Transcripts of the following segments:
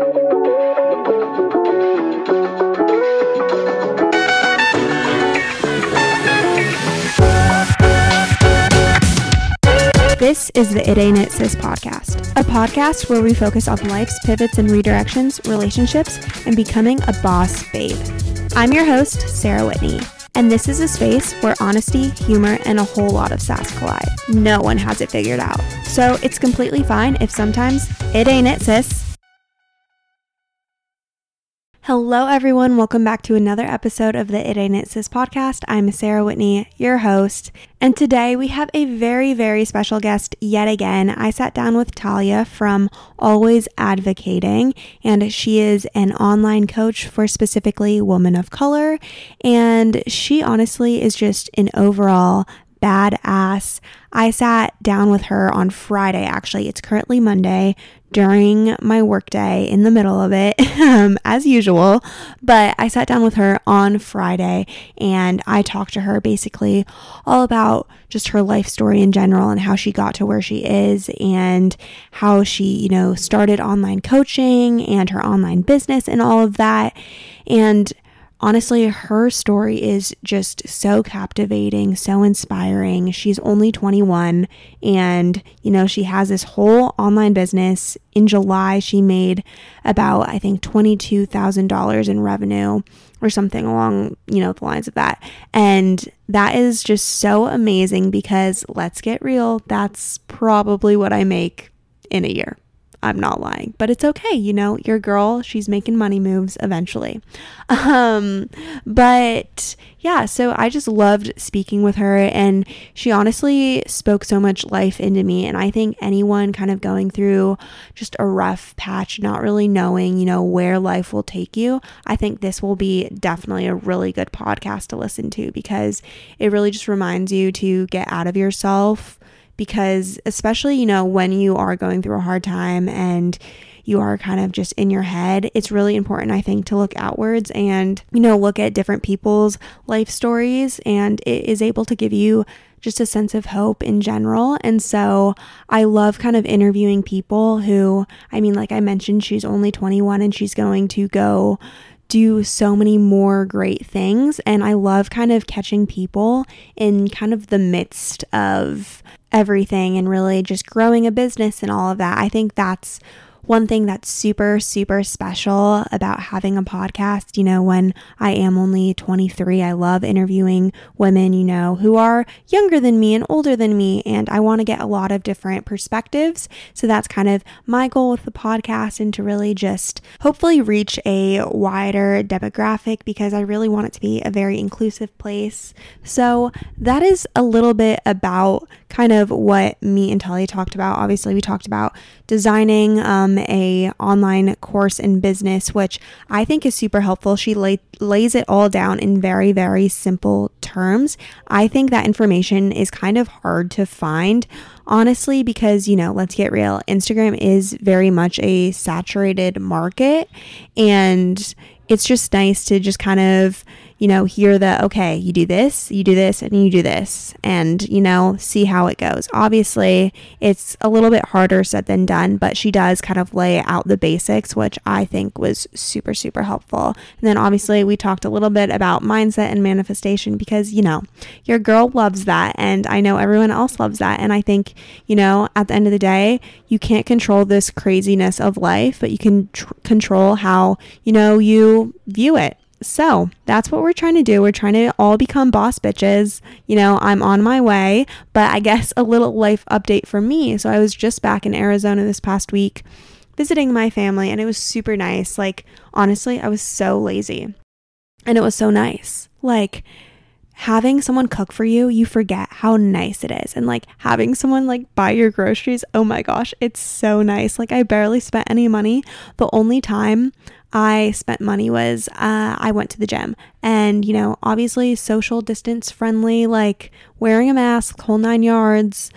This is the It Ain't It Sis podcast, a podcast where we focus on life's pivots and redirections, relationships, and becoming a boss babe. I'm your host, Sarah Whitney, and this is a space where honesty, humor, and a whole lot of sass collide. No one has it figured out. So it's completely fine if sometimes it ain't it, sis. Hello, everyone. Welcome back to another episode of the It Ain't It Sis podcast. I'm Sarah Whitney, your host. And today we have a very, very special guest yet again. I sat down with Talia from Always Advocating, and she is an online coach for specifically women of color. And she honestly is just an overall badass. I sat down with her on Friday, actually. It's currently Monday during my workday in the middle of it, um, as usual. But I sat down with her on Friday and I talked to her basically all about just her life story in general and how she got to where she is and how she, you know, started online coaching and her online business and all of that. And honestly, her story is just so captivating, so inspiring. She's only 21 and, you know, she has this whole online business. In July, she made about, I think, $22,000 in revenue or something along, you know, the lines of that. And that is just so amazing because let's get real, that's probably what I make in a year. I'm not lying, but it's okay. You know, your girl, she's making money moves eventually. Um, but yeah, so I just loved speaking with her and she honestly spoke so much life into me. And I think anyone kind of going through just a rough patch, not really knowing, you know, where life will take you, I think this will be definitely a really good podcast to listen to because it really just reminds you to get out of yourself because especially, you know, when you are going through a hard time and you are kind of just in your head, it's really important, I think, to look outwards and, you know, look at different people's life stories. And it is able to give you just a sense of hope in general. And so I love kind of interviewing people who, I mean, like I mentioned, she's only 21 and she's going to go do so many more great things. And I love kind of catching people in kind of the midst of everything and really just growing a business and all of that. I think that's one thing that's super, super special about having a podcast, you know, when I am only 23, I love interviewing women, you know, who are younger than me and older than me. And I want to get a lot of different perspectives. So that's kind of my goal with the podcast and to really just hopefully reach a wider demographic because I really want it to be a very inclusive place. So that is a little bit about kind of what me and Talia talked about. Obviously, we talked about designing um, a online course in business, which I think is super helpful. She lay, lays it all down in very, very simple terms. I think that information is kind of hard to find, honestly, because, you know, let's get real. Instagram is very much a saturated market, and it's just nice to just kind of you know, hear the, okay, you do this, you do this, and you do this, and, you know, see how it goes. Obviously, it's a little bit harder said than done, but she does kind of lay out the basics, which I think was super, super helpful. And then obviously, we talked a little bit about mindset and manifestation because, you know, your girl loves that, and I know everyone else loves that. And I think, you know, at the end of the day, you can't control this craziness of life, but you can tr- control how, you know, you view it. So that's what we're trying to do. We're trying to all become boss bitches. You know, I'm on my way, but I guess a little life update for me. So I was just back in Arizona this past week visiting my family, and it was super nice. Like, honestly, I was so lazy, and it was so nice. Like, having someone cook for you, you forget how nice it is. And like having someone like buy your groceries, oh my gosh, it's so nice. Like I barely spent any money. The only time I spent money was uh, I went to the gym and, you know, obviously social distance friendly, like wearing a mask, whole nine yards,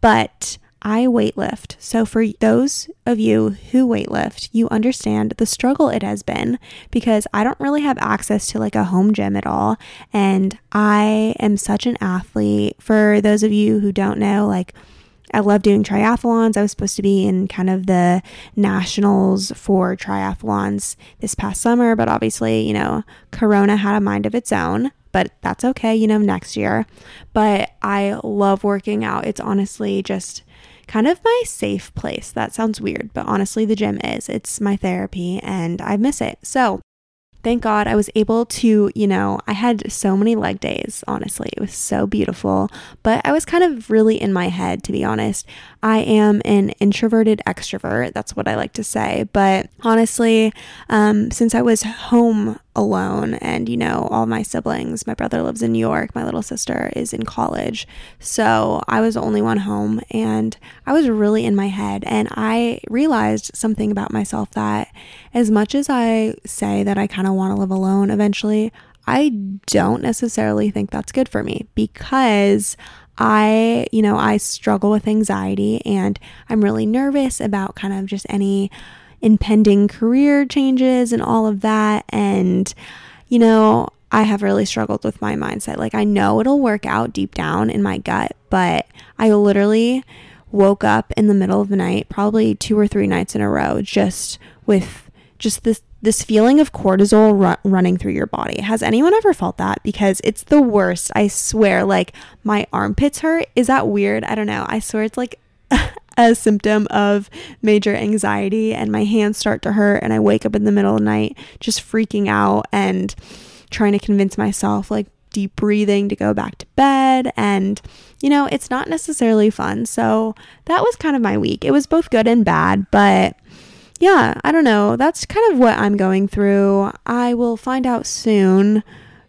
but I weightlift. So, for those of you who weightlift, you understand the struggle it has been because I don't really have access to like a home gym at all. And I am such an athlete. For those of you who don't know, like, I love doing triathlons. I was supposed to be in kind of the nationals for triathlons this past summer, but obviously, you know, Corona had a mind of its own but that's okay, you know, next year. But I love working out. It's honestly just kind of my safe place. That sounds weird, but honestly, the gym is. It's my therapy and I miss it. So, thank God I was able to, you know, I had so many leg days, honestly. It was so beautiful, but I was kind of really in my head, to be honest. I am an introverted extrovert. That's what I like to say. But honestly, um, since I was home alone and, you know, all my siblings, my brother lives in New York, my little sister is in college. So I was the only one home and I was really in my head. And I realized something about myself that as much as I say that I kind of want to live alone eventually, I don't necessarily think that's good for me because I, you know, I struggle with anxiety and I'm really nervous about kind of just any impending career changes and all of that. And, you know, I have really struggled with my mindset. Like, I know it'll work out deep down in my gut, but I literally woke up in the middle of the night, probably two or three nights in a row, just with just this this feeling of cortisol ru- running through your body. Has anyone ever felt that? Because it's the worst. I swear, like my armpits hurt. Is that weird? I don't know. I swear it's like a symptom of major anxiety, and my hands start to hurt, and I wake up in the middle of the night just freaking out and trying to convince myself, like, deep breathing to go back to bed. And, you know, it's not necessarily fun. So that was kind of my week. It was both good and bad, but yeah, I don't know. That's kind of what I'm going through. I will find out soon,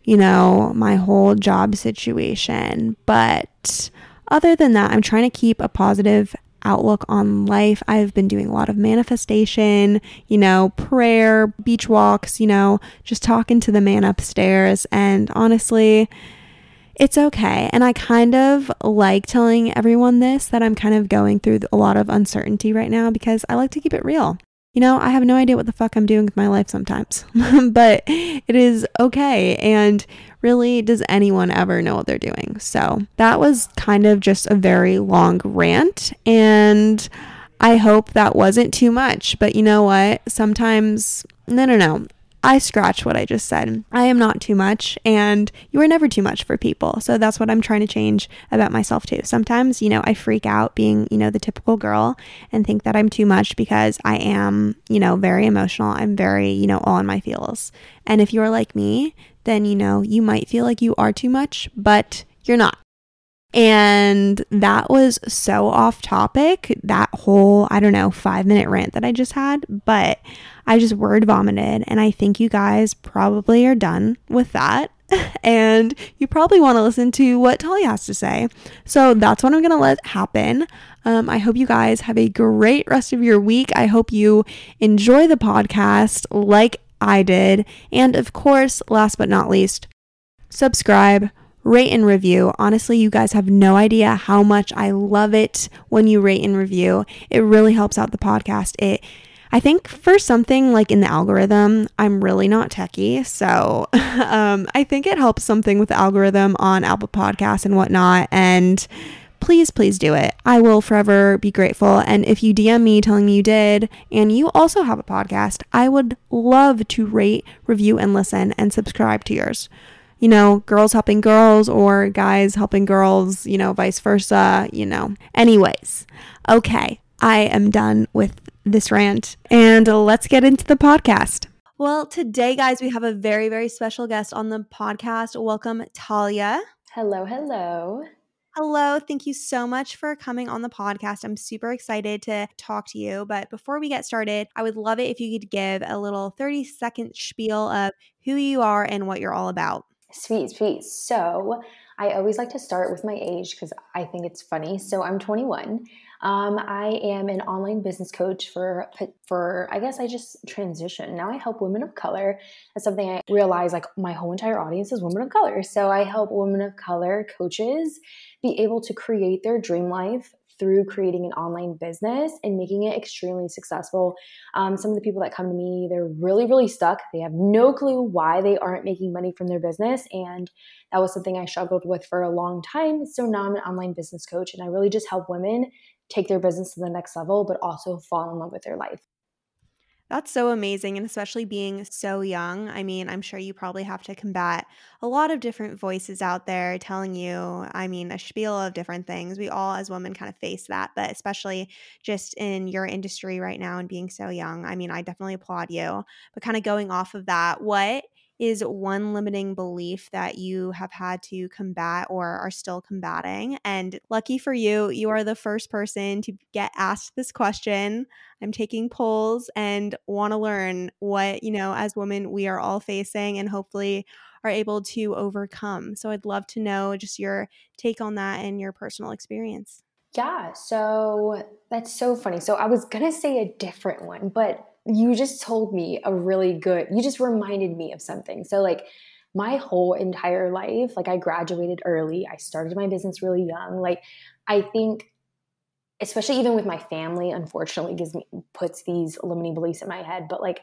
you know, my whole job situation. But other than that, I'm trying to keep a positive outlook on life. I've been doing a lot of manifestation, you know, prayer, beach walks, you know, just talking to the man upstairs. And honestly, it's okay. And I kind of like telling everyone this that I'm kind of going through a lot of uncertainty right now because I like to keep it real you know, I have no idea what the fuck I'm doing with my life sometimes, but it is okay. And really, does anyone ever know what they're doing? So that was kind of just a very long rant. And I hope that wasn't too much. But you know what? Sometimes, no, no, no. I scratch what I just said. I am not too much, and you are never too much for people. So that's what I'm trying to change about myself too. Sometimes, you know, I freak out being, you know, the typical girl and think that I'm too much because I am, you know, very emotional. I'm very, you know, all in my feels. And if you're like me, then, you know, you might feel like you are too much, but you're not. And that was so off topic, that whole, I don't know, five minute rant that I just had. But I just word vomited. And I think you guys probably are done with that. and you probably want to listen to what Talia has to say. So that's what I'm going to let happen. Um, I hope you guys have a great rest of your week. I hope you enjoy the podcast like I did. And of course, last but not least, subscribe rate and review. Honestly, you guys have no idea how much I love it when you rate and review. It really helps out the podcast. It I think for something like in the algorithm, I'm really not techie. So um, I think it helps something with the algorithm on Apple Podcasts and whatnot. And please, please do it. I will forever be grateful. And if you DM me telling me you did and you also have a podcast, I would love to rate, review, and listen and subscribe to yours you know, girls helping girls or guys helping girls, you know, vice versa, you know. Anyways, okay, I am done with this rant and let's get into the podcast. Well, today, guys, we have a very, very special guest on the podcast. Welcome, Talia. Hello, hello. Hello, thank you so much for coming on the podcast. I'm super excited to talk to you. But before we get started, I would love it if you could give a little 30 second spiel of who you are and what you're all about. Sweet, sweet. So I always like to start with my age because I think it's funny. So I'm 21. Um, I am an online business coach for for I guess I just transition. Now I help women of color. That's something I realize like my whole entire audience is women of color. So I help women of color coaches be able to create their dream life through creating an online business and making it extremely successful. Um, some of the people that come to me, they're really, really stuck. They have no clue why they aren't making money from their business. And that was something I struggled with for a long time. So now I'm an online business coach and I really just help women take their business to the next level, but also fall in love with their life. That's so amazing. And especially being so young. I mean, I'm sure you probably have to combat a lot of different voices out there telling you, I mean, a spiel of different things. We all, as women, kind of face that. But especially just in your industry right now and being so young, I mean, I definitely applaud you. But kind of going off of that, what is one limiting belief that you have had to combat or are still combating? And lucky for you, you are the first person to get asked this question. I'm taking polls and want to learn what, you know, as women we are all facing and hopefully are able to overcome. So I'd love to know just your take on that and your personal experience. Yeah, so that's so funny. So I was going to say a different one, but you just told me a really good, you just reminded me of something. So, like, my whole entire life, like, I graduated early, I started my business really young. Like, I think, especially even with my family, unfortunately, gives me, puts these limiting beliefs in my head, but like,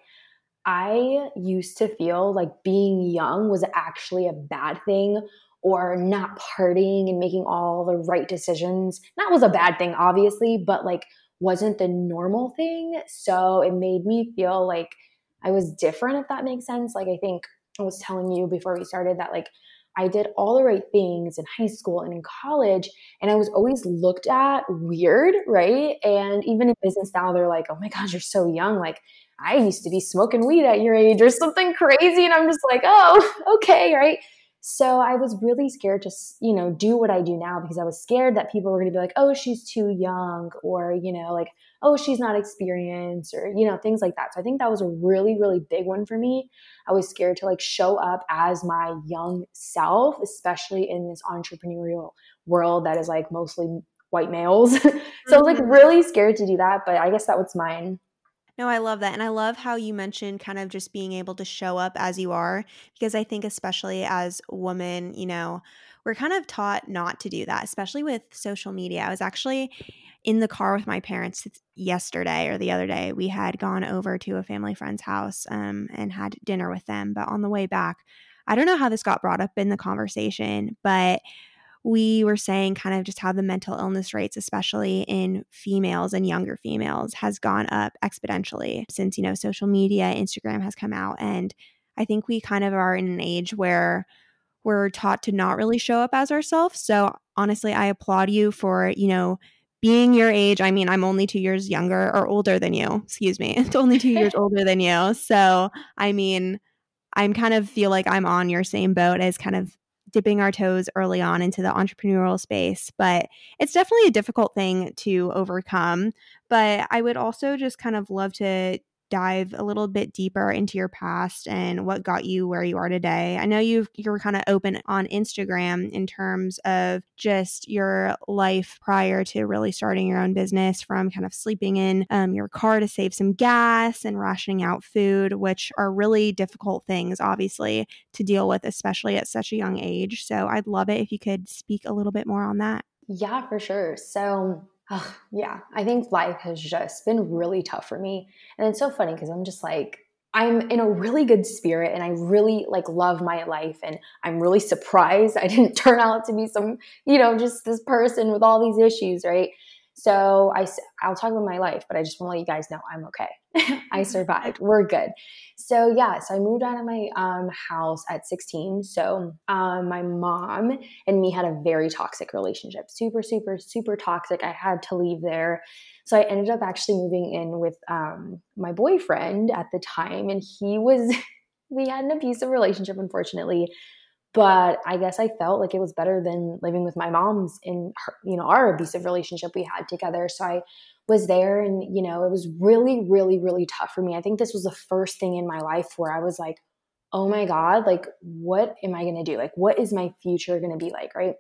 I used to feel like being young was actually a bad thing or not partying and making all the right decisions. That was a bad thing, obviously, but like wasn't the normal thing. So it made me feel like I was different, if that makes sense. Like I think I was telling you before we started that like I did all the right things in high school and in college, and I was always looked at weird, right? And even in business now, they're like, oh my gosh, you're so young. Like, I used to be smoking weed at your age or something crazy. And I'm just like, oh, okay, right? So I was really scared to, you know, do what I do now because I was scared that people were going to be like, oh, she's too young, or, you know, like, oh, she's not experienced, or, you know, things like that. So I think that was a really, really big one for me. I was scared to like show up as my young self, especially in this entrepreneurial world that is like mostly white males. so. I was like mm-hmm. really scared to do that, but I guess that was mine. No, I love that. And I love how you mentioned kind of just being able to show up as you are, because I think, especially as women, you know, we're kind of taught not to do that, especially with social media. I was actually in the car with my parents yesterday or the other day. We had gone over to a family friend's house um, and had dinner with them. But on the way back, I don't know how this got brought up in the conversation, but we were saying kind of just how the mental illness rates, especially in females and younger females, has gone up exponentially since, you know, social media, Instagram has come out. And I think we kind of are in an age where we're taught to not really show up as ourselves. So honestly, I applaud you for, you know, being your age. I mean, I'm only two years younger or older than you, excuse me. It's only two years older than you. So, I mean, I'm kind of feel like I'm on your same boat as kind of dipping our toes early on into the entrepreneurial space, but it's definitely a difficult thing to overcome. But I would also just kind of love to dive a little bit deeper into your past and what got you where you are today. I know you you were kind of open on Instagram in terms of just your life prior to really starting your own business, from kind of sleeping in um, your car to save some gas and rationing out food, which are really difficult things, obviously, to deal with, especially at such a young age. So I'd love it if you could speak a little bit more on that. Yeah, for sure. So Oh, yeah, I think life has just been really tough for me. And it's so funny because I'm just like, I'm in a really good spirit and I really like love my life and I'm really surprised I didn't turn out to be some, you know, just this person with all these issues, right? So I, I'll talk about my life, but I just want to let you guys know I'm okay. I survived. We're good. So yeah, so I moved out of my um, house at 16. So um, my mom and me had a very toxic relationship, super, super, super toxic. I had to leave there. So I ended up actually moving in with um, my boyfriend at the time, and he was. we had an abusive relationship, unfortunately but i guess i felt like it was better than living with my mom's in her, you know our abusive relationship we had together. So i was there and you know it was really really really tough for me. I think this was the first thing in my life where i was like oh my god like what am i going to do like what is my future going to be like right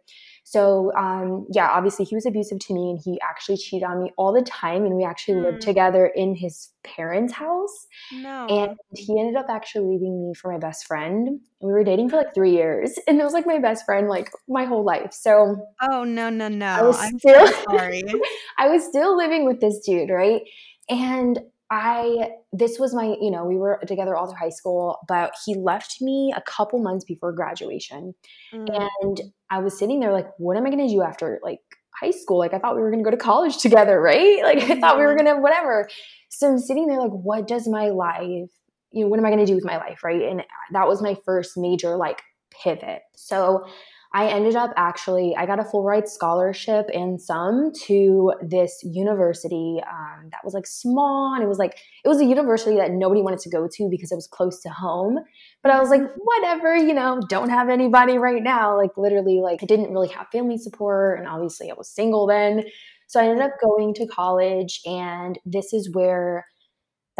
so um, yeah, obviously he was abusive to me and he actually cheated on me all the time. And we actually mm. lived together in his parents' house. No. And he ended up actually leaving me for my best friend. We were dating for like three years, and it was like my best friend like my whole life. So oh no no no, I was I'm still so sorry. I was still living with this dude, right? And I this was my, you know, we were together all through high school, but he left me a couple months before graduation. Mm. And I was sitting there like, what am I going to do after like high school. Like I thought we were going to go to college together, right? Like I thought we were mm-hmm. going to whatever. So I'm sitting there like, what does my life, you know, what am I going to do with my life, right? And that was my first major like pivot. So I ended up actually, I got a full ride scholarship and some to this university um, that was like small. And it was like, it was a university that nobody wanted to go to because it was close to home. But I was like, whatever, you know, don't have anybody right now. Like, literally, like, I didn't really have family support. And obviously, I was single then. So I ended up going to college. And this is where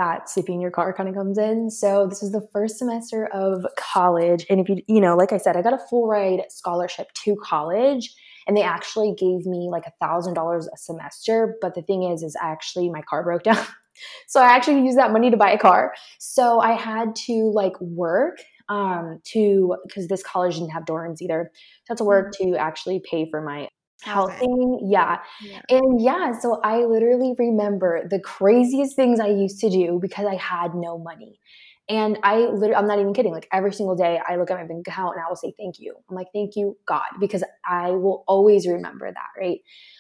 that sleeping in your car kind of comes in. So this was the first semester of college. And if you, you know, like I said, I got a full ride scholarship to college and they actually gave me like a thousand dollars a semester. But the thing is, is actually my car broke down. so I actually used that money to buy a car. So I had to like work um, to, because this college didn't have dorms either. So I had to work mm-hmm. to actually pay for my housing yeah. yeah. and yeah so i literally remember the craziest things i used to do because i had no money. And i literally i'm not even kidding like every single day i look at my bank account and i will say thank you. I'm like thank you god because i will always remember that right?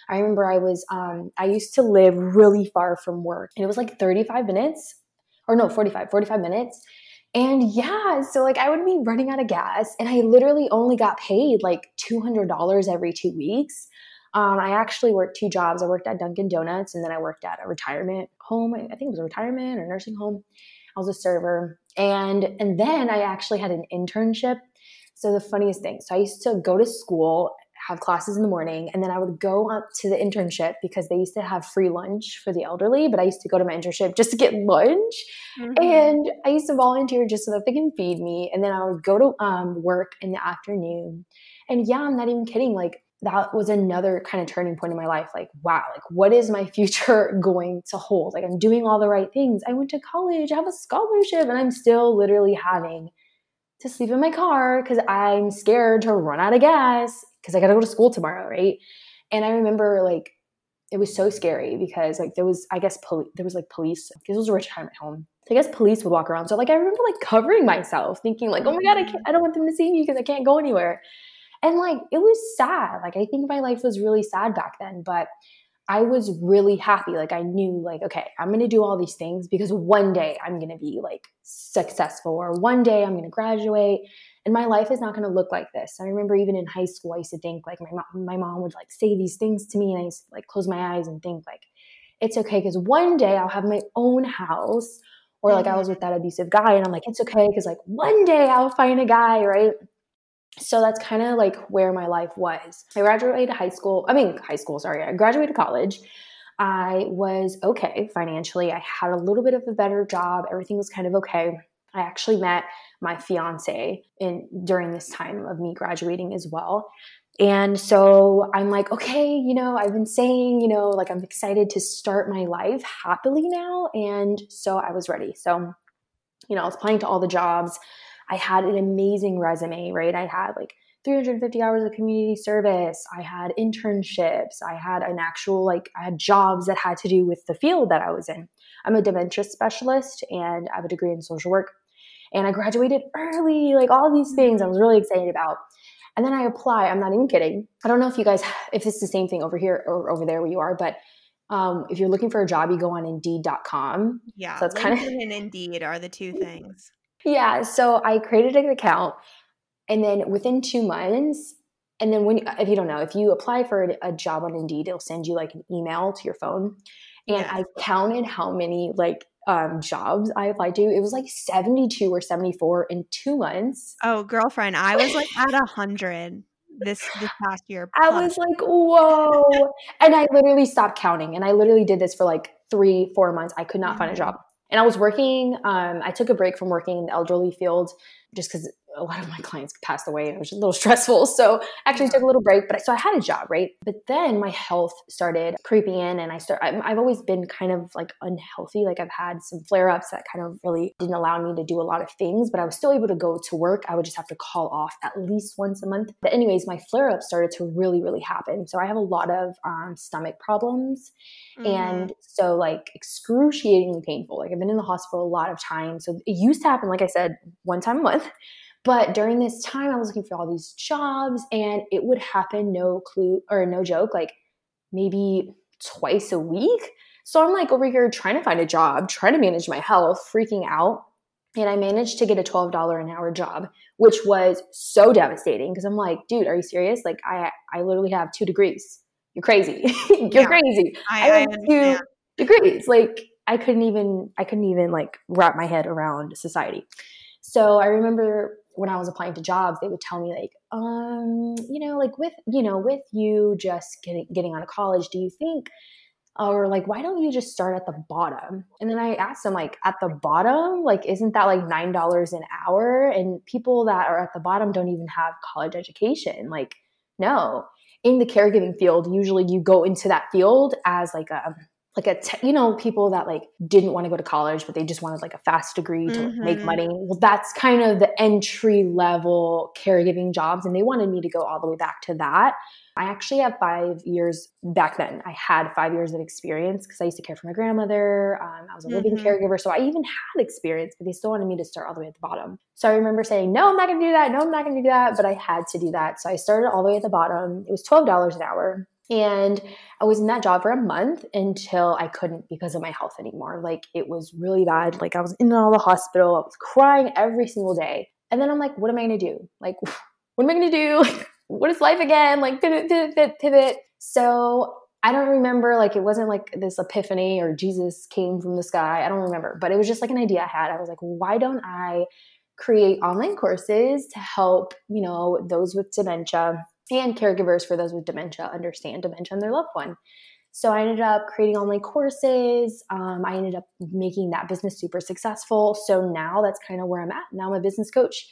I remember i was um i used to live really far from work and it was like 35 minutes or no 45 45 minutes and yeah, so like I would be running out of gas and I literally only got paid like $200 every two weeks. Um, I actually worked two jobs. I worked at Dunkin' Donuts and then I worked at a retirement home. I think it was a retirement or nursing home. I was a server. And and then I actually had an internship. So the funniest thing, so I used to go to school have classes in the morning and then I would go up to the internship because they used to have free lunch for the elderly, but I used to go to my internship just to get lunch. Mm-hmm. And I used to volunteer just so that they can feed me. And then I would go to um, work in the afternoon. And yeah, I'm not even kidding. Like that was another kind of turning point in my life. Like, wow, like what is my future going to hold? Like I'm doing all the right things. I went to college, I have a scholarship, and I'm still literally having to sleep in my car because I'm scared to run out of gas because I got to go to school tomorrow, right? And I remember like it was so scary because like there was I guess poli- there was like police because it was a retirement home. I guess police would walk around. So like I remember like covering myself, thinking like, oh my god, I can't, I don't want them to see me because I can't go anywhere. And like it was sad. Like I think my life was really sad back then, but I was really happy. Like I knew like okay, I'm going to do all these things because one day I'm going to be like successful or one day I'm going to graduate and my life is not going to look like this. I remember even in high school, I used to think like my mom, my mom would like say these things to me, and I used to like close my eyes and think like, it's okay because one day I'll have my own house. Or like I was mm-hmm. with that abusive guy, and I'm like, it's okay because like one day I'll find a guy, right? So that's kind of like where my life was. I graduated high school. I mean, high school. Sorry, I graduated college. I was okay financially. I had a little bit of a better job. Everything was kind of okay. I actually met my fiance in during this time of me graduating as well. And so I'm like, okay, you know, I've been saying, you know, like I'm excited to start my life happily now. And so I was ready. So, you know, I was applying to all the jobs. I had an amazing resume, right? I had like 350 hours of community service. I had internships. I had an actual, like, I had jobs that had to do with the field that I was in. I'm a dementia specialist and I have a degree in social work and I graduated early, like all these things I was really excited about. And then I apply. I'm not even kidding. I don't know if you guys, if it's the same thing over here or over there where you are, but um, if you're looking for a job, you go on Indeed.com. Yeah, so it's kind of and Indeed are the two things. Yeah, so I created an account, and then within two months, and then when if you don't know, if you apply for a job on Indeed, it'll send you like an email to your phone. And yes. I counted how many like um, jobs I applied to. It was like 72 or 74 in two months. Oh, girlfriend, I was like at a hundred this this past year. I was like, whoa. and I literally stopped counting. And I literally did this for like three, four months. I could not mm-hmm. find a mm-hmm. job. And I was working, um, I took a break from working in the elderly field just because a lot of my clients passed away and it was a little stressful. So I actually took a little break, but so I had a job, right? But then my health started creeping in and I start, I've always been kind of like unhealthy. Like I've had some flare ups that kind of really didn't allow me to do a lot of things, but I was still able to go to work. I would just have to call off at least once a month. But anyways, my flare ups started to really, really happen. So I have a lot of um, stomach problems. Mm-hmm. And so like excruciatingly painful. Like I've been in the hospital a lot of times. So it used to happen, like I said, one time a month. But during this time, I was looking for all these jobs and it would happen, no clue or no joke, like maybe twice a week. So I'm like over here trying to find a job, trying to manage my health, freaking out. And I managed to get a $12 an hour job, which was so devastating because I'm like, dude, are you serious? Like I I literally have two degrees. You're crazy. You're yeah, crazy. I, I have two degrees. Like I couldn't even I couldn't even like wrap my head around society. So I remember when I was applying to jobs, they would tell me like, um, you know, like with you know, with you just getting getting out of college, do you think or like why don't you just start at the bottom? And then i asked them like at the bottom? Like isn't that like nine dollars an hour? And people that are at the bottom don't even have college education. Like no. In the caregiving field usually you go into that field as like a like a te- you know people that like didn't want to go to college but they just wanted like a fast degree to mm-hmm. make money well that's kind of the entry level caregiving jobs and they wanted me to go all the way back to that I actually have five years back then. I had five years of experience because I used to care for my grandmother. Um, I was a living mm-hmm. caregiver. So I even had experience, but they still wanted me to start all the way at the bottom. So I remember saying, no, I'm not going to do that. No, I'm not going to do that. But I had to do that. So I started all the way at the bottom. It was $12 an hour. And I was in that job for a month until I couldn't because of my health anymore. Like it was really bad. Like I was in and out of the hospital. I was crying every single day. And then I'm like, what am I to do? Like, what am I to do? what is life again? Like pivot, pivot, pivot, pivot. So I don't remember, like, it wasn't like this epiphany or Jesus came from the sky. I don't remember, but it was just like an idea I had. I was like, why don't I create online courses to help, you know, those with dementia and caregivers for those with dementia understand dementia and their loved one? So I ended up creating online courses. Um, I ended up making that business super successful. So now that's kind of where I'm at. Now I'm a business coach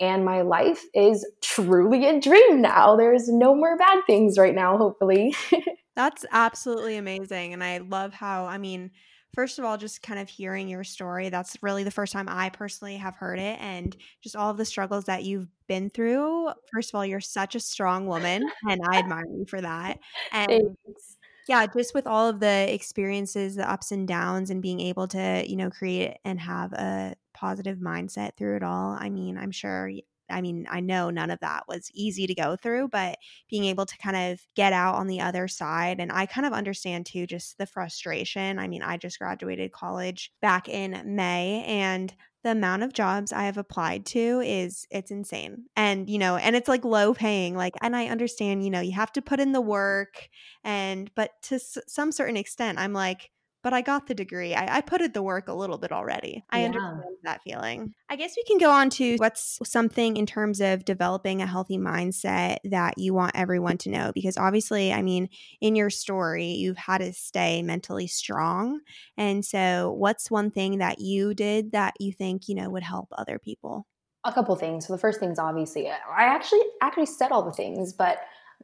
and my life is truly a dream now. There's no more bad things right now, hopefully. That's absolutely amazing. And I love how, I mean, first of all, just kind of hearing your story, that's really the first time I personally have heard it. And just all of the struggles that you've been through. First of all, you're such a strong woman, and I admire you for that. And Thanks. yeah, just with all of the experiences, the ups and downs, and being able to, you know, create and have a positive mindset through it all. I mean, I'm sure I mean, I know none of that was easy to go through, but being able to kind of get out on the other side. And I kind of understand too just the frustration. I mean, I just graduated college back in May and the amount of jobs I have applied to is it's insane. And you know, and it's like low paying like and I understand, you know, you have to put in the work and but to s- some certain extent I'm like but I got the degree. I, I put in the work a little bit already. I yeah. understand that feeling. I guess we can go on to what's something in terms of developing a healthy mindset that you want everyone to know. Because obviously, I mean, in your story, you've had to stay mentally strong. And so, what's one thing that you did that you think, you know, would help other people? A couple things. So, the first thing's obviously, uh, I actually actually said all the things, but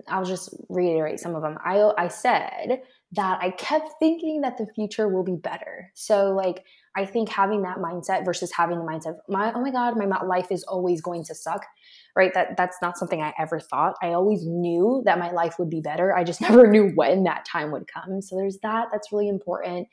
I'll just reiterate some of them. I I said that I kept thinking that the future will be better. So like I think having that mindset versus having the mindset of my oh my god, my life is always going to suck, right? That that's not something I ever thought. I always knew that my life would be better. I just never knew when that time would come. So there's that. That's really important.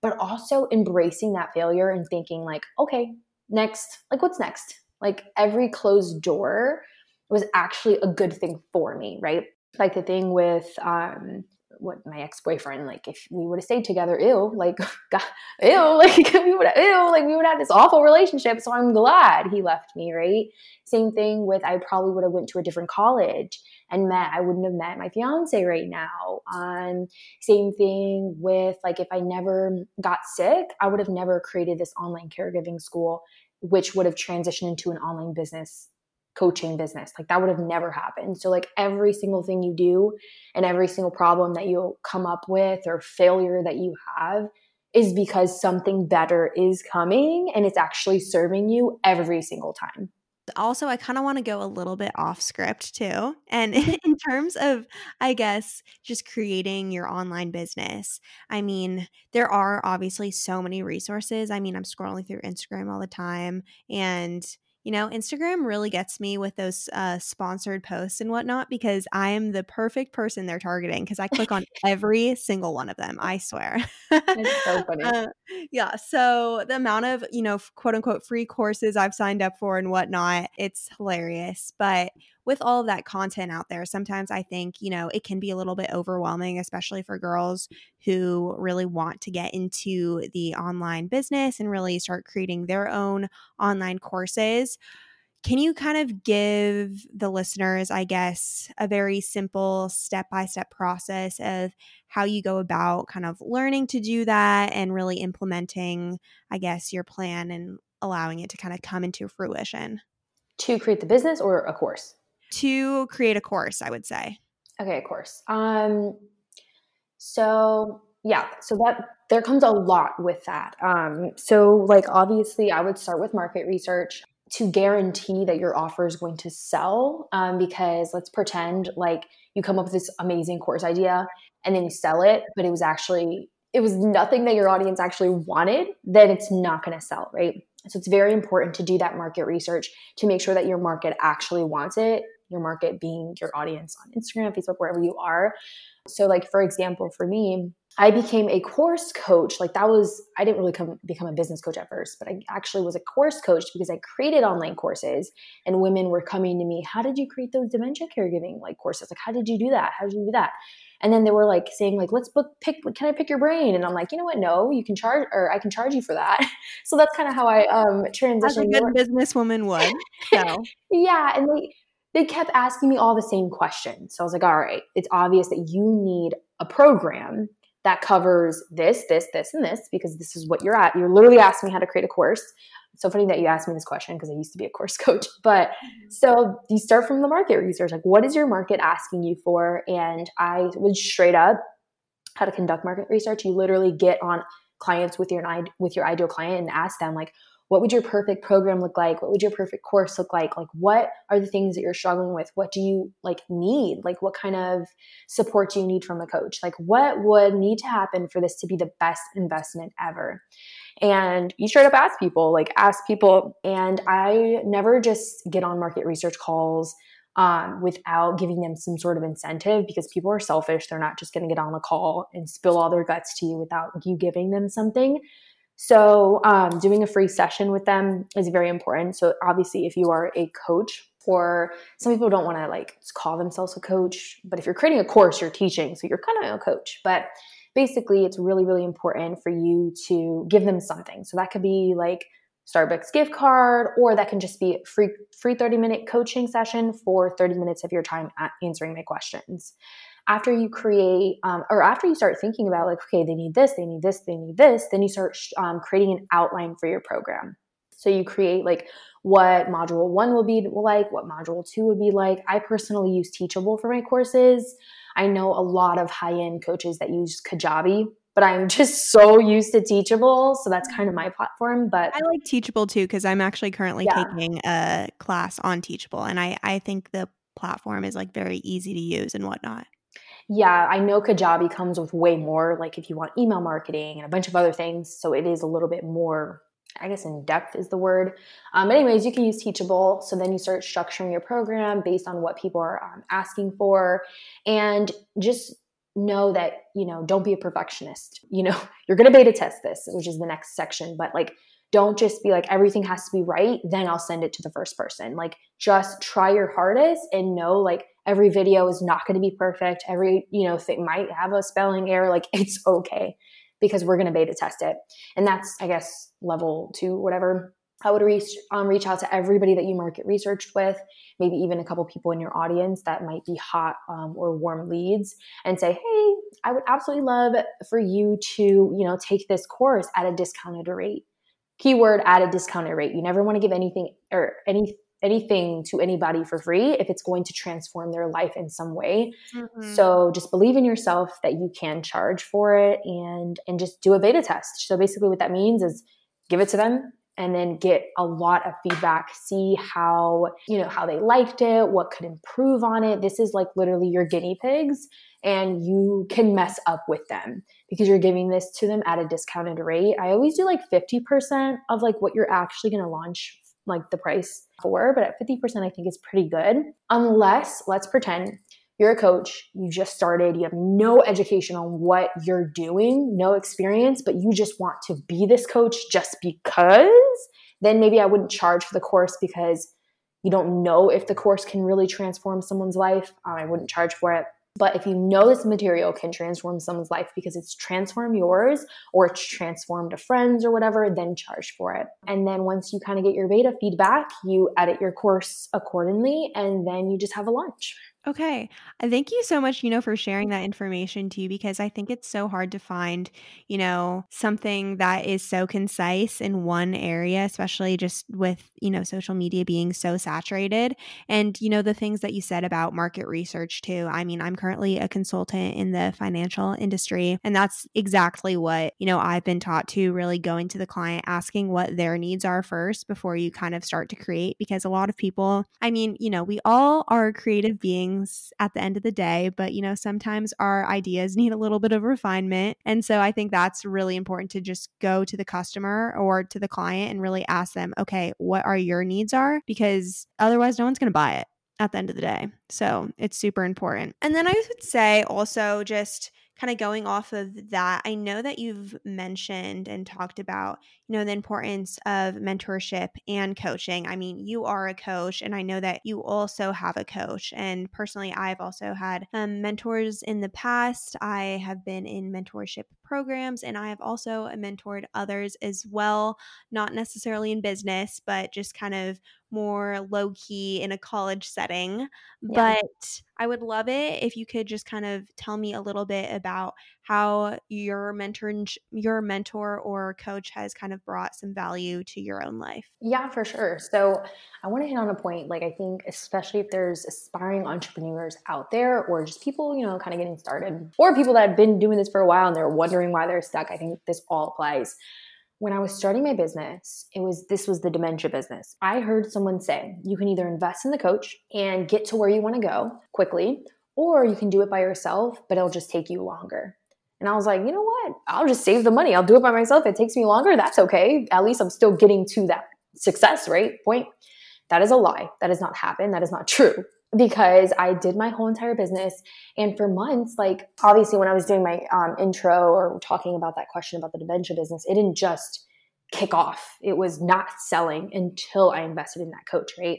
But also embracing that failure and thinking like, okay, next, like what's next? Like every closed door was actually a good thing for me, right? Like the thing with um what my ex-boyfriend like if we would have stayed together ew like God, ew like we would ew like we would have this awful relationship so i'm glad he left me right? Same thing with i probably would have went to a different college and met i wouldn't have met my fiance right now um same thing with like if i never got sick i would have never created this online caregiving school which would have transitioned into an online business coaching business. Like that would have never happened. So like every single thing you do and every single problem that you come up with or failure that you have is because something better is coming and it's actually serving you every single time. Also, I kind of want to go a little bit off script too. And in terms of, I guess, just creating your online business, I mean, there are obviously so many resources. I mean, I'm scrolling through Instagram all the time and you know, Instagram really gets me with those uh, sponsored posts and whatnot because I am the perfect person they're targeting because I click on every single one of them. I swear. It's so funny. uh, yeah. So the amount of, you know, quote unquote free courses I've signed up for and whatnot, it's hilarious. But with all of that content out there, sometimes I think, you know, it can be a little bit overwhelming, especially for girls who really want to get into the online business and really start creating their own online courses. Can you kind of give the listeners, I guess, a very simple step by step process of how you go about kind of learning to do that and really implementing, I guess, your plan and allowing it to kind of come into fruition? To create the business or a course? To create a course, I would say. Okay, a course. Um, so yeah, so that there comes a lot with that. Um, so like obviously, I would start with market research to guarantee that your offer is going to sell um, because let's pretend like you come up with this amazing course idea and then you sell it but it was actually it was nothing that your audience actually wanted then it's not going to sell right so it's very important to do that market research to make sure that your market actually wants it your market being your audience on instagram facebook wherever you are so like for example for me I became a course coach. Like that was, I didn't really come, become a business coach at first, but I actually was a course coach because I created online courses and women were coming to me, how did you create those dementia caregiving like courses? Like, how did you do that? How did you do that? And then they were like saying like, let's book, pick, can I pick your brain? And I'm like, you know what? No, you can charge, or I can charge you for that. so that's kind of how I um transitioned. As a good businesswoman would. So. yeah. And they, they kept asking me all the same questions. So I was like, all right, it's obvious that you need a program that covers this, this, this, and this, because this is what you're at. You're literally asking me how to create a course. It's so funny that you asked me this question because I used to be a course coach. But mm-hmm. so you start from the market research. Like, what is your market asking you for? And I would straight up how to conduct market research. You literally get on clients with your with your ideal client and ask them like, what would your perfect program look like? What would your perfect course look like? Like what are the things that you're struggling with? What do you like need? Like what kind of support do you need from a coach? Like what would need to happen for this to be the best investment ever? And you straight up ask people like ask people. And i never just get on market research calls um, without giving them some sort of incentive because people are selfish. They're not just going to get on a call and spill all their guts to you without you giving them something. So, um, doing a free session with them is very important. So, obviously, if you are a coach, or some people don't want to like call themselves a coach, but if you're creating a course, you're teaching, so you're kind of a coach. But basically, it's really, really important for you to give them something. So, that could be like Starbucks gift card, or that can just be free free 30 minute coaching session for 30 minutes of your time answering my questions after you create um, or after you start thinking about like okay they need this they need this they need this then you start um, creating an outline for your program. So you create like what module one will be like what module two would be like. I personally use teachable for my courses. I know a lot of high-end coaches that use kajabi but i'm just so used to teachable so that's kind of my platform but i like teachable too because i'm actually currently yeah. taking a class on teachable and i i think the platform is like very easy to use and whatnot yeah, I know Kajabi comes with way more, like if you want email marketing and a bunch of other things. So it is a little bit more, I guess, in depth is the word. Um, but, anyways, you can use Teachable. So then you start structuring your program based on what people are um, asking for. And just know that, you know, don't be a perfectionist. You know, you're going to beta test this, which is the next section, but like, don't just be like everything has to be right then i'll send it to the first person like just try your hardest and know like every video is not going to be perfect. Every you know thing might have a spelling error like it's okay because we're going to beta test it. And that's i guess level two whatever. I would reach um, reach out to everybody that you market researched with maybe even a couple people in your audience that might be hot um, or warm leads and say hey i would absolutely love for you to you know take this course at a discounted rate. Keyword at a discounted rate. You never want to give anything or any anything to anybody for free if it's going to transform their life in some way. Mm-hmm. So just believe in yourself that you can charge for it and and just do a beta test. So basically what that means is give it to them and then get a lot of feedback see how you know how they liked it what could improve on it this is like literally your guinea pigs and you can mess up with them because you're giving this to them at a discounted rate i always do like 50% of like what you're actually going to launch like the price for, but at 50%, I think it's pretty good. Unless, let's pretend you're a coach, you just started, you have no education on what you're doing, no experience, but you just want to be this coach just because, then maybe I wouldn't charge for the course because you don't know if the course can really transform someone's life, um, I wouldn't charge for it. But if you know this material can transform someone's life because it's transformed yours or it's transformed a friend's or whatever, then charge for it. And then once you kind of get your beta feedback, you edit your course accordingly and then you just have a launch. Okay. Thank you so much, you know, for sharing that information too, because I think it's so hard to find, you know, something that is so concise in one area, especially just with, you know, social media being so saturated. And, you know, the things that you said about market research too. I mean, I'm currently a consultant in the financial industry, and that's exactly what, you know, I've been taught to really going to the client, asking what their needs are first before you kind of start to create. Because a lot of people, I mean, you know, we all are creative beings things at the end of the day, but you know, sometimes our ideas need a little bit of refinement. And so I think that's really important to just go to the customer or to the client and really ask them, okay, what are your needs are? Because otherwise no one's going to buy it at the end of the day. So it's super important. And then I would say also just kind of going off of that, I know that you've mentioned and talked about, you know, the importance of mentorship and coaching. I mean, you are a coach, and I know that you also have a coach. And personally, I've also had um, mentors in the past. I have been in mentorship programs, and I have also mentored others as well, not necessarily in business, but just kind of more low key in a college setting. Yeah. But I would love it if you could just kind of tell me a little bit about how your mentor your mentor or coach has kind of brought some value to your own life. Yeah, for sure. So I want to hit on a point like I think especially if there's aspiring entrepreneurs out there or just people, you know, kind of getting started or people that have been doing this for a while and they're wondering why they're stuck. I think this all applies when I was starting my business, it was this was the dementia business. I heard someone say, you can either invest in the coach and get to where you want to go quickly, or you can do it by yourself, but it'll just take you longer. And I was like, you know what? I'll just save the money. I'll do it by myself. It takes me longer. That's okay. At least I'm still getting to that success right? point. That is a lie. That has not happened. That is not true because I did my whole entire business. And for months, like obviously, when I was doing my um, intro or talking about that question about the dementia business, it didn't just kick off. It was not selling until I invested in that coach, right?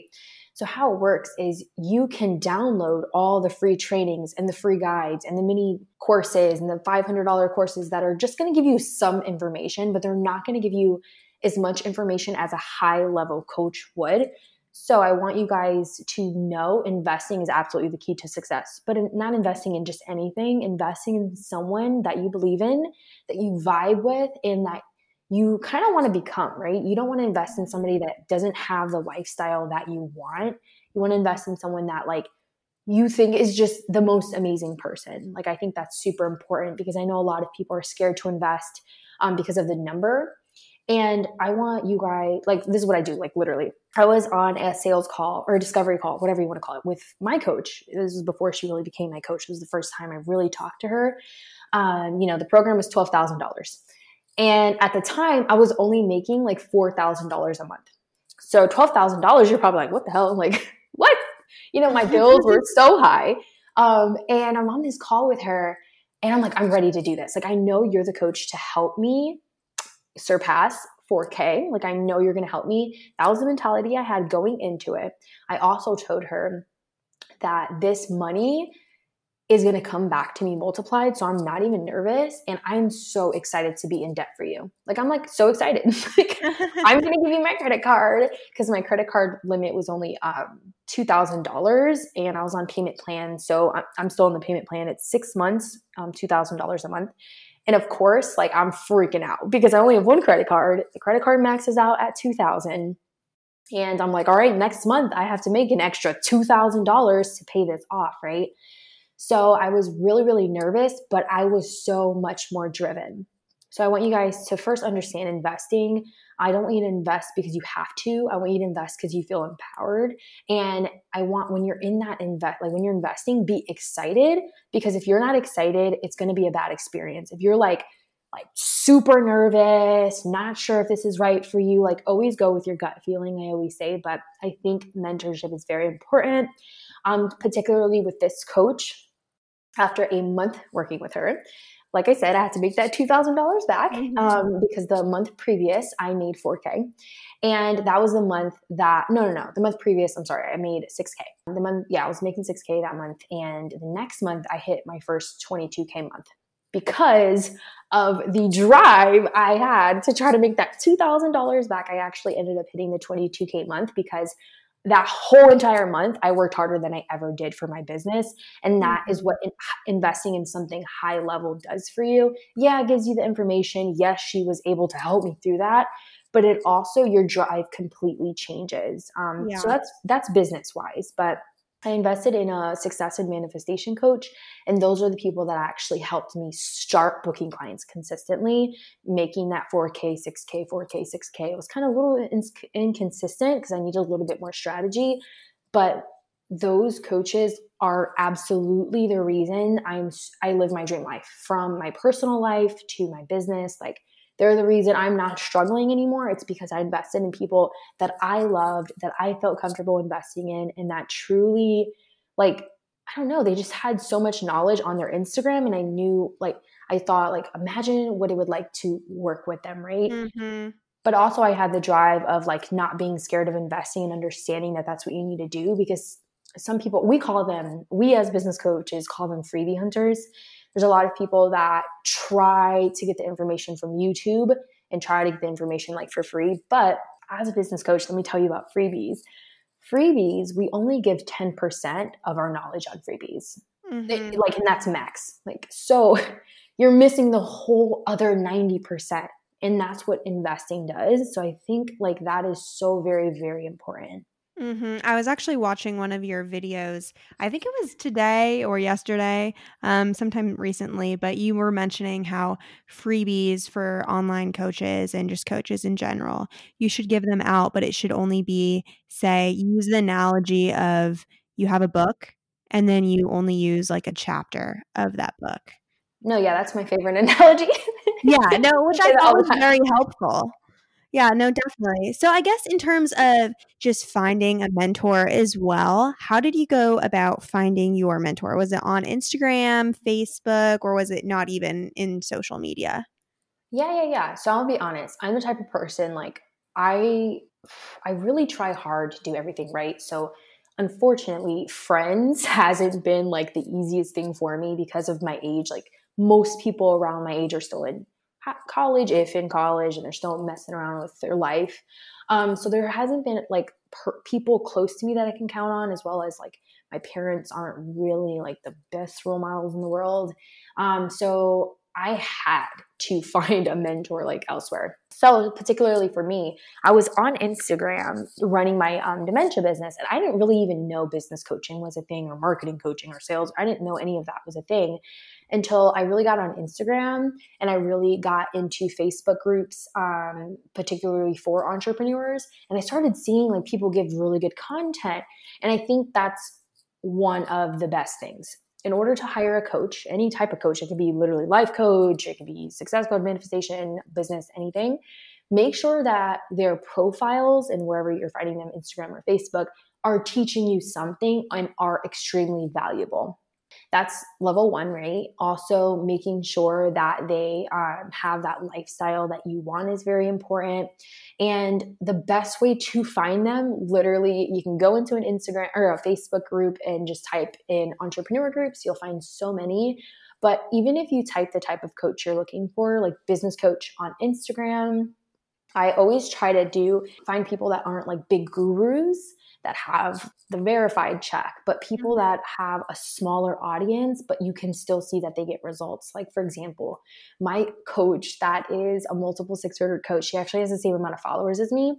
So, how it works is you can download all the free trainings and the free guides and the mini courses and the $500 courses that are just going to give you some information, but they're not going to give you as much information as a high level coach would. So I want you guys to know investing is absolutely the key to success, but not investing in just anything, investing in someone that you believe in, that you vibe with, and that you kind of want to become, right? You don't want to invest in somebody that doesn't have the lifestyle that you want. You want to invest in someone that like you think is just the most amazing person. Like I think that's super important because I know a lot of people are scared to invest um, because of the number. And I want you guys, like, this is what I do, like, literally. I was on a sales call or a discovery call, whatever you want to call it, with my coach. This was before she really became my coach. It was the first time I really talked to her. Um, you know, the program was $12,000. And at the time, I was only making like $4,000 a month. So $12,000, you're probably like, what the hell? I'm like, what? You know, my bills were so high. Um, and I'm on this call with her and I'm like, I'm ready to do this. Like, I know you're the coach to help me surpass 4K. Like, I know you're going to help me. That was the mentality I had going into it. I also told her that this money is going to come back to me multiplied. So I'm not even nervous. And I'm so excited to be in debt for you. Like, I'm like so excited. like, I'm going to give you my credit card because my credit card limit was only um, $2,000 and I was on payment plan. So I'm still on the payment plan. It's six months, um, $2,000 a month. And of course, like I'm freaking out because I only have one credit card. The credit card maxes out at 2000 and I'm like, all right, next month I have to make an extra $2,000 to pay this off, right? So I was really, really nervous, but I was so much more driven. So I want you guys to first understand investing. I don't want you to invest because you have to. I want you to invest because you feel empowered. And I want when you're in that invest, like when you're investing, be excited because if you're not excited, it's going to be a bad experience. If you're like, like super nervous, not sure if this is right for you, like always go with your gut feeling, I always say. But I think mentorship is very important, um, particularly with this coach. After a month working with her, like I said, I had to make that $2,000 back mm-hmm. um, because the month previous I made 4K. And that was the month that, no, no, no, the month previous, I'm sorry, I made 6K. The month, yeah, I was making 6K that month. And the next month I hit my first 22K month because of the drive I had to try to make that $2,000 back. I actually ended up hitting the 22K month because that whole entire month I worked harder than I ever did for my business. And that is mm-hmm. what in, investing in something high level does for you. Yeah, it gives you the information. Yes, she was able to help me through that. But it also your drive completely changes. Um, yeah. So that's that's business wise. But I invested in a success and manifestation coach, and those are the people that actually helped me start booking clients consistently, making that 4K, 6K, 4K, 6K. It was kind of a little inconsistent because I needed a little bit more strategy, but those coaches are absolutely the reason I'm I live my dream life from my personal life to my business like they're the reason I'm not struggling anymore. It's because I invested in people that I loved, that I felt comfortable investing in, and that truly, like, I don't know, they just had so much knowledge on their Instagram. And I knew, like, I thought, like, imagine what it would like to work with them, right? Mm-hmm. But also, I had the drive of like not being scared of investing and understanding that that's what you need to do because some people, we call them, we as business coaches call them freebie hunters there's a lot of people that try to get the information from YouTube and try to get the information like for free. But as a business coach, let me tell you about freebies. Freebies, we only give 10% of our knowledge on freebies. Mm-hmm. like, and that's max. Like, so you're missing the whole other 90%. And that's what investing does. So I think like that is so very, very important. Hmm I was actually watching one of your videos. I think it was today or yesterday, um, sometime recently, but you were mentioning how freebies for online coaches and just coaches in general, you should give them out, but it should only be, say, use the analogy of you have a book and then you only use like a chapter of that book. No, yeah, that's my favorite analogy. yeah, no, which I thought was very helpful. Yeah, no, definitely. So I guess in terms of just finding a mentor as well, how did you go about finding your mentor? Was it on Instagram, Facebook, or was it not even in social media? Yeah, yeah, yeah. So I'll be honest. I'm the type of person like I I really try hard to do everything right. So unfortunately, friends hasn't been like the easiest thing for me because of my age. Like most people around my age are still in college, if in college, and they're still messing around with their life. Um, so there hasn't been like per- people close to me that I can count on, as well as like my parents aren't really like the best role models in the world. Um, so I had to find a mentor like elsewhere. So, particularly for me, I was on Instagram running my um, dementia business, and I didn't really even know business coaching was a thing, or marketing coaching, or sales. I didn't know any of that was a thing until I really got on Instagram and I really got into Facebook groups, um, particularly for entrepreneurs. And I started seeing like people give really good content. And I think that's one of the best things. In order to hire a coach, any type of coach, it could be literally life coach, it could be success code manifestation, business, anything. Make sure that their profiles and wherever you're finding them, Instagram or Facebook, are teaching you something and are extremely valuable that's level one, right? Also, making sure that they um, have that lifestyle that you want is very important. And the best way to find them, literally, you can go into an Instagram or a Facebook group and just type in entrepreneur groups. You'll find so many. But even if you type the type of coach you're looking for, like business coach on Instagram, I always try to do find people that aren't like big gurus that have the verified check, but people mm-hmm. that have a smaller audience, but you can still see that they get results. Like, for example, my coach that is a multiple six figure coach, she actually has the same amount of followers as me,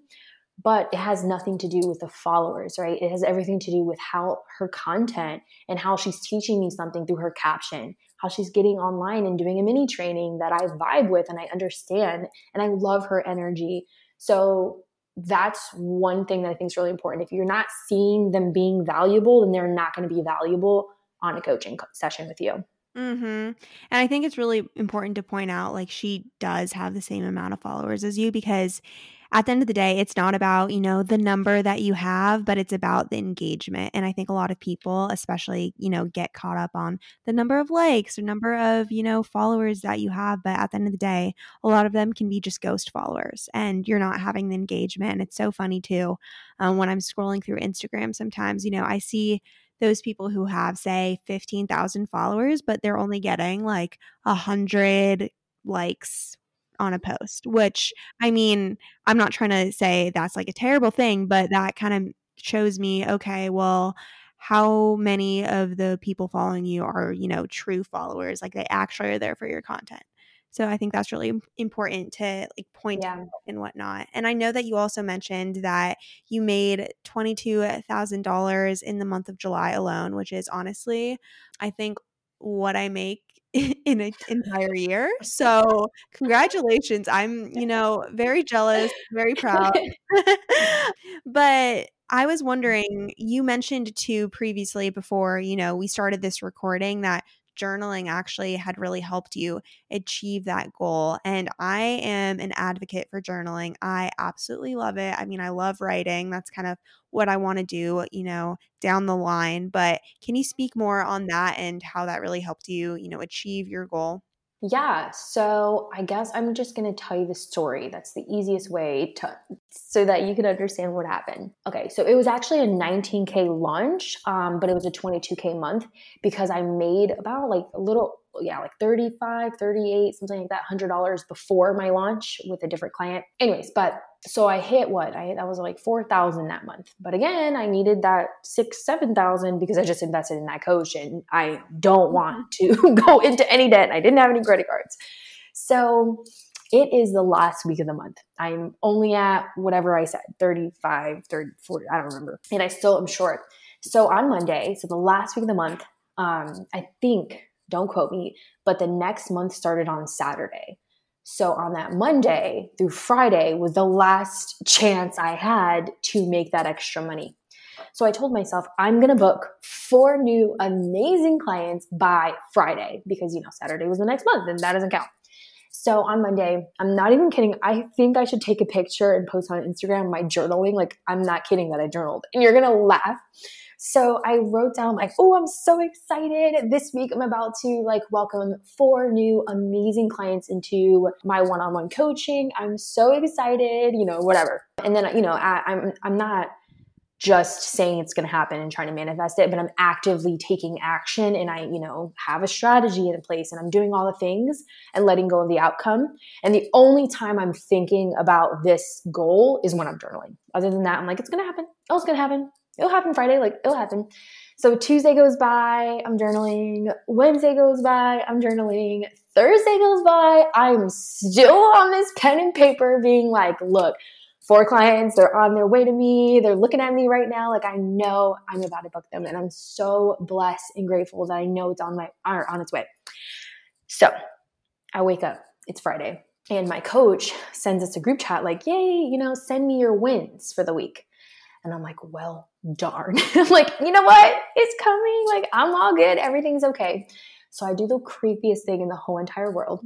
but it has nothing to do with the followers, right? It has everything to do with how her content and how she's teaching me something through her caption, how she's getting online and doing a mini training that I vibe with and I understand, and I love her energy. So that's one thing that I think is really important. If you're not seeing them being valuable, then they're not going to be valuable on a coaching session with you. Mm-hmm. And I think it's really important to point out like she does have the same amount of followers as you because at the end of the day, it's not about, you know, the number that you have, but it's about the engagement. And I think a lot of people, especially, you know, get caught up on the number of likes or number of, you know, followers that you have. But at the end of the day, a lot of them can be just ghost followers and you're not having the engagement. And it's so funny too. Um, when I'm scrolling through Instagram, sometimes, you know, I see those people who have, say, 15,000 followers, but they're only getting like a hundred likes on a post, which I mean, I'm not trying to say that's like a terrible thing, but that kind of shows me, okay, well, how many of the people following you are, you know, true followers? Like they actually are there for your content. So I think that's really important to like point yeah. out and whatnot. And I know that you also mentioned that you made twenty two thousand dollars in the month of July alone, which is honestly, I think what I make in an entire year. So, congratulations. I'm, you know, very jealous, very proud. but I was mm. wondering, you mentioned too previously before, you know, we started this recording that journaling actually had really helped you achieve that goal. And I am an advocate for journaling. I absolutely love it. I mean, I love writing. That's kind of what I want to do, you know, down the line. But can you speak more on that and how that really helped you, you know, achieve your goal? Yeah, so I guess I'm just going to tell you the story. That's the easiest way to so that you can understand what happened. Okay, so it was actually a 19k launch, um, but it was a 22k month because I made about like a little yeah, like 35, 38, something like that, $100 before my launch with a different client. Anyways, but so I hit what? I that was like 4,000 that month. But again, I needed that 6, 7,000 because I just invested in that coach and I don't want mm-hmm. to go into any debt. I didn't have any credit cards. So it is the last week of the month. I'm only at whatever I said, 35, 30, 40, I don't remember. And I still am short. So on Monday, so the last week of the month, um, I think don't quote me, but the next month started on Saturday. So on that Monday through Friday was the last chance I had to make that extra money. So I told myself, I'm going to book four new amazing clients by Friday because, you know, Saturday was the next month and that doesn't count. So on Monday, I'm not even kidding. I think I should take a picture and post on Instagram my journaling. Like, I'm not kidding that I journaled. And you're going to laugh. So I wrote down like, oh, I'm so excited. This week I'm about to like welcome four new amazing clients into my one-on-one coaching. I'm so excited, you know, whatever. And then, you know, I, I'm, I'm not just saying it's going to happen and trying to manifest it, but I'm actively taking action and I, you know, have a strategy in place and I'm doing all the things and letting go of the outcome. And the only time I'm thinking about this goal is when I'm journaling. Other than that, I'm like, it's going to happen. Oh, it's going to happen it'll happen Friday, like it'll happen. So Tuesday goes by, I'm journaling. Wednesday goes by, I'm journaling. Thursday goes by, I'm still on this pen and paper being like, look, four clients, they're on their way to me, they're looking at me right now. Like I know I'm about to book them. And I'm so blessed and grateful that I know it's on my on its way. So I wake up, it's Friday. And my coach sends us a group chat like, yay, you know, send me your wins for the week. And I'm like, well, darn. I'm like, you know what? It's coming. Like, I'm all good. Everything's okay. So I do the creepiest thing in the whole entire world.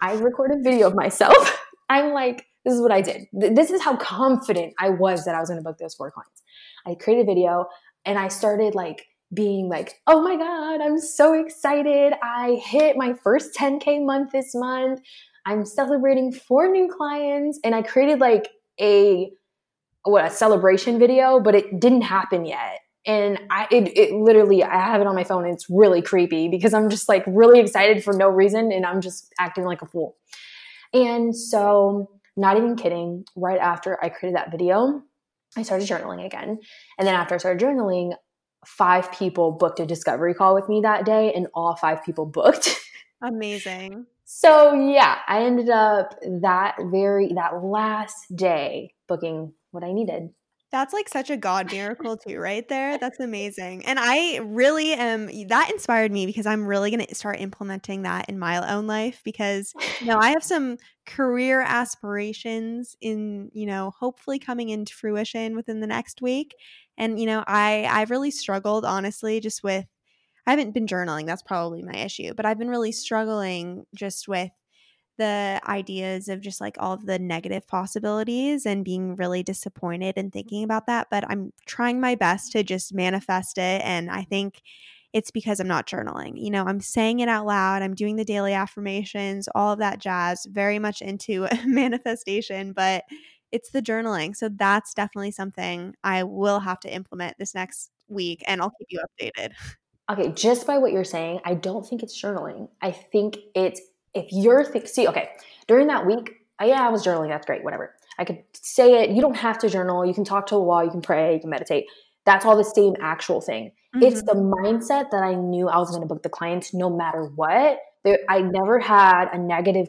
I record a video of myself. I'm like, this is what I did. This is how confident I was that I was going to book those four clients. I created a video and I started like being like, oh my God, I'm so excited. I hit my first 10K month this month. I'm celebrating four new clients. And I created like a what a celebration video, but it didn't happen yet. And I it, it literally I have it on my phone and it's really creepy because I'm just like really excited for no reason and I'm just acting like a fool. And so, not even kidding, right after I created that video, I started journaling again. And then after I started journaling, five people booked a discovery call with me that day and all five people booked. Amazing. so, yeah, I ended up that very that last day booking what I needed. That's like such a God miracle, too, right there. That's amazing. And I really am, that inspired me because I'm really going to start implementing that in my own life because, you know, I have some career aspirations in, you know, hopefully coming into fruition within the next week. And, you know, I, I've really struggled, honestly, just with, I haven't been journaling. That's probably my issue, but I've been really struggling just with the ideas of just like all the negative possibilities and being really disappointed and thinking about that. But I'm trying my best to just manifest it. And I think it's because I'm not journaling. You know, I'm saying it out loud, I'm doing the daily affirmations, all of that jazz, very much into manifestation, but it's the journaling. So that's definitely something I will have to implement this next week and I'll keep you updated. Okay, just by what you're saying, I don't think it's journaling. I think it's if you're th- see, okay, during that week, uh, yeah, I was journaling. That's great, whatever. I could say it. You don't have to journal. You can talk to a wall. You can pray. You can meditate. That's all the same actual thing. Mm-hmm. It's the mindset that I knew I was going to book the clients no matter what. There, I never had a negative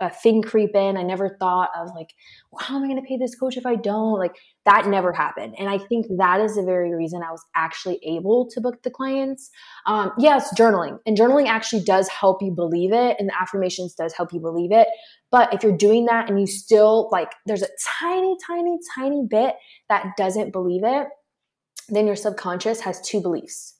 a thing creep in. I never thought of like, well, how am I going to pay this coach if I don't? Like that never happened. And I think that is the very reason I was actually able to book the clients. Um, yes, journaling and journaling actually does help you believe it, and the affirmations does help you believe it. But if you're doing that and you still like, there's a tiny, tiny, tiny bit that doesn't believe it, then your subconscious has two beliefs.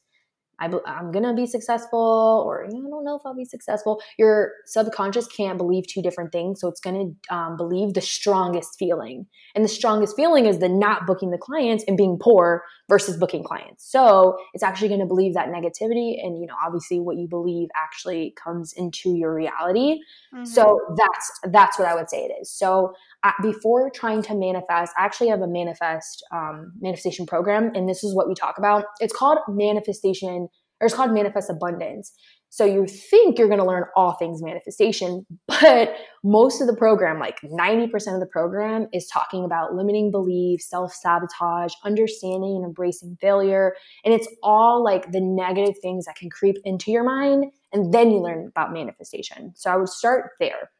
I, am going to be successful, or I don't know if I'll be successful. Your subconscious can't believe two different things. So it's going to um, believe the strongest feeling. And the strongest feeling is the not booking the clients and being poor versus booking clients. So it's actually going to believe that negativity. And, you know, obviously what you believe actually comes into your reality. Mm-hmm. So that's, that's what I would say it is. So before trying to manifest, I actually have a manifest um, manifestation program, and this is what we talk about. It's called manifestation, or it's called manifest abundance. So you think you're going to learn all things manifestation, but most of the program, like 90% of the program, is talking about limiting beliefs, self sabotage, understanding and embracing failure. And it's all like the negative things that can creep into your mind. And then you learn about manifestation. So I would start there.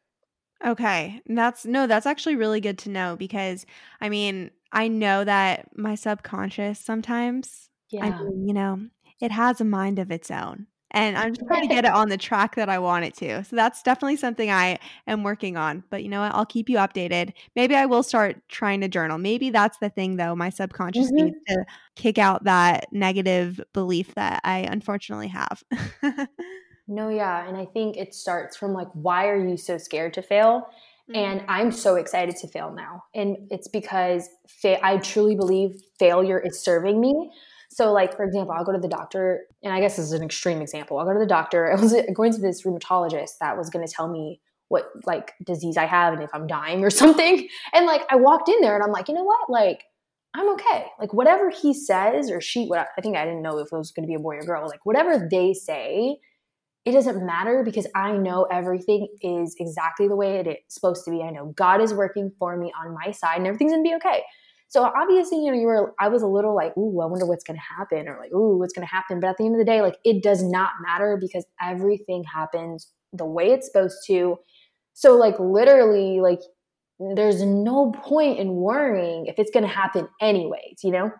Okay. That's no, that's actually really good to know because I mean, I know that my subconscious sometimes, I Yeah. mean, you know, it has a mind of its own. And I'm just trying to get it on the track that I want it to. So that's definitely something I am working on. But you know what? I'll keep you updated. Maybe I will start trying to journal. Maybe that's the thing though. My subconscious Mhm. needs to kick out that negative belief that I unfortunately have. No, yeah. And I think it starts from like, why are you so scared to fail? And Mhm. I'm so excited to fail now. And it's because fa- I truly believe failure is serving me. So, like, for example, I'll go to the doctor, and I guess this is an extreme example. I'll go to the doctor. I was going to this rheumatologist that was going to tell me what, like, disease I have and if I'm dying or something. And, like, I walked in there and I'm like, you know what? Like, I'm okay. Like, whatever he says or she, what I think I didn't know if it was going to be a boy or girl, like, whatever they say, it doesn't matter because I know everything is exactly the way it is supposed to be. I know God is working for me on my side and everything's gonna be okay. So obviously, you know, you were I was a little like, ooh, I wonder what's gonna happen, or like, ooh, what's gonna happen. But at the end of the day, like it does not matter because everything happens the way it's supposed to. So like literally, like there's no point in worrying if it's gonna happen anyways, you know?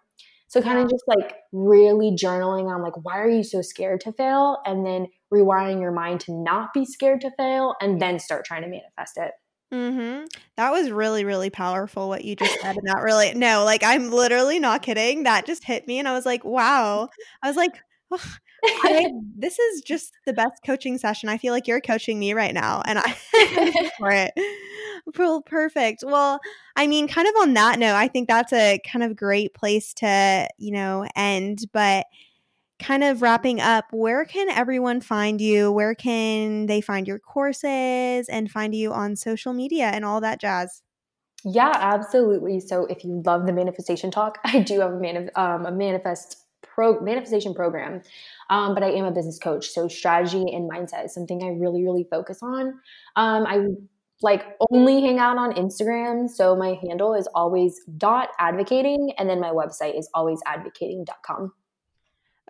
So kind of just like really journaling on like why are you so scared to fail and then rewiring your mind to not be scared to fail and then start trying to manifest it. Mhm. That was really, really powerful what you just said, and that really no, like, I'm literally not kidding, that just hit me, and I was like, "Wow." I was like, "Ugh, I this is just the best coaching session, I feel like you're coaching me right now, and I for it." Well, perfect. Well, I mean, kind of on that note, I think that's a kind of great place to, you know, end, but kind of wrapping up, where can everyone find you? Where can they find your courses and find you on social media and all that jazz? Yeah, absolutely. So if you love the manifestation talk, I do have a, manif- um, a manifest pro manifestation program, um, but I am a business coach. So strategy and mindset is something I really, really focus on. Um, I like only hang out on Instagram. So my handle is always dot advocating, and then my website is always advocating.com.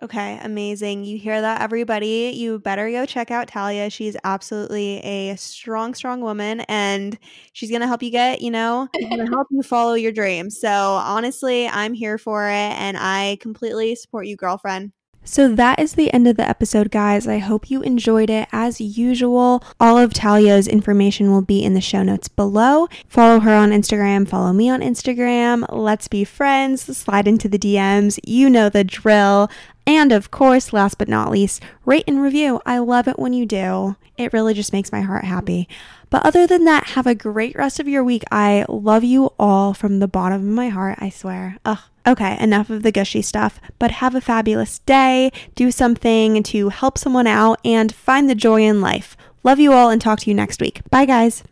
Okay, amazing. You hear that, everybody? You better go check out Talia. She's absolutely a strong, strong woman, and she's gonna help you get, you know, gonna help you follow your dreams. So honestly, I'm here for it, and I completely support you, girlfriend. So that is the end of the episode, guys. I hope you enjoyed it. As usual, all of Talia's information will be in the show notes below. Follow her on Instagram, follow me on Instagram. Let's be friends, slide into the DMs. You know the drill. And of course, last but not least, rate and review. I love it when you do. It really just makes my heart happy. But other than that, have a great rest of your week. I love you all from the bottom of my heart, I swear. Ugh. Okay, enough of the gushy stuff, but have a fabulous day. Do something to help someone out and find the joy in life. Love you all and talk to you next week. Bye, guys.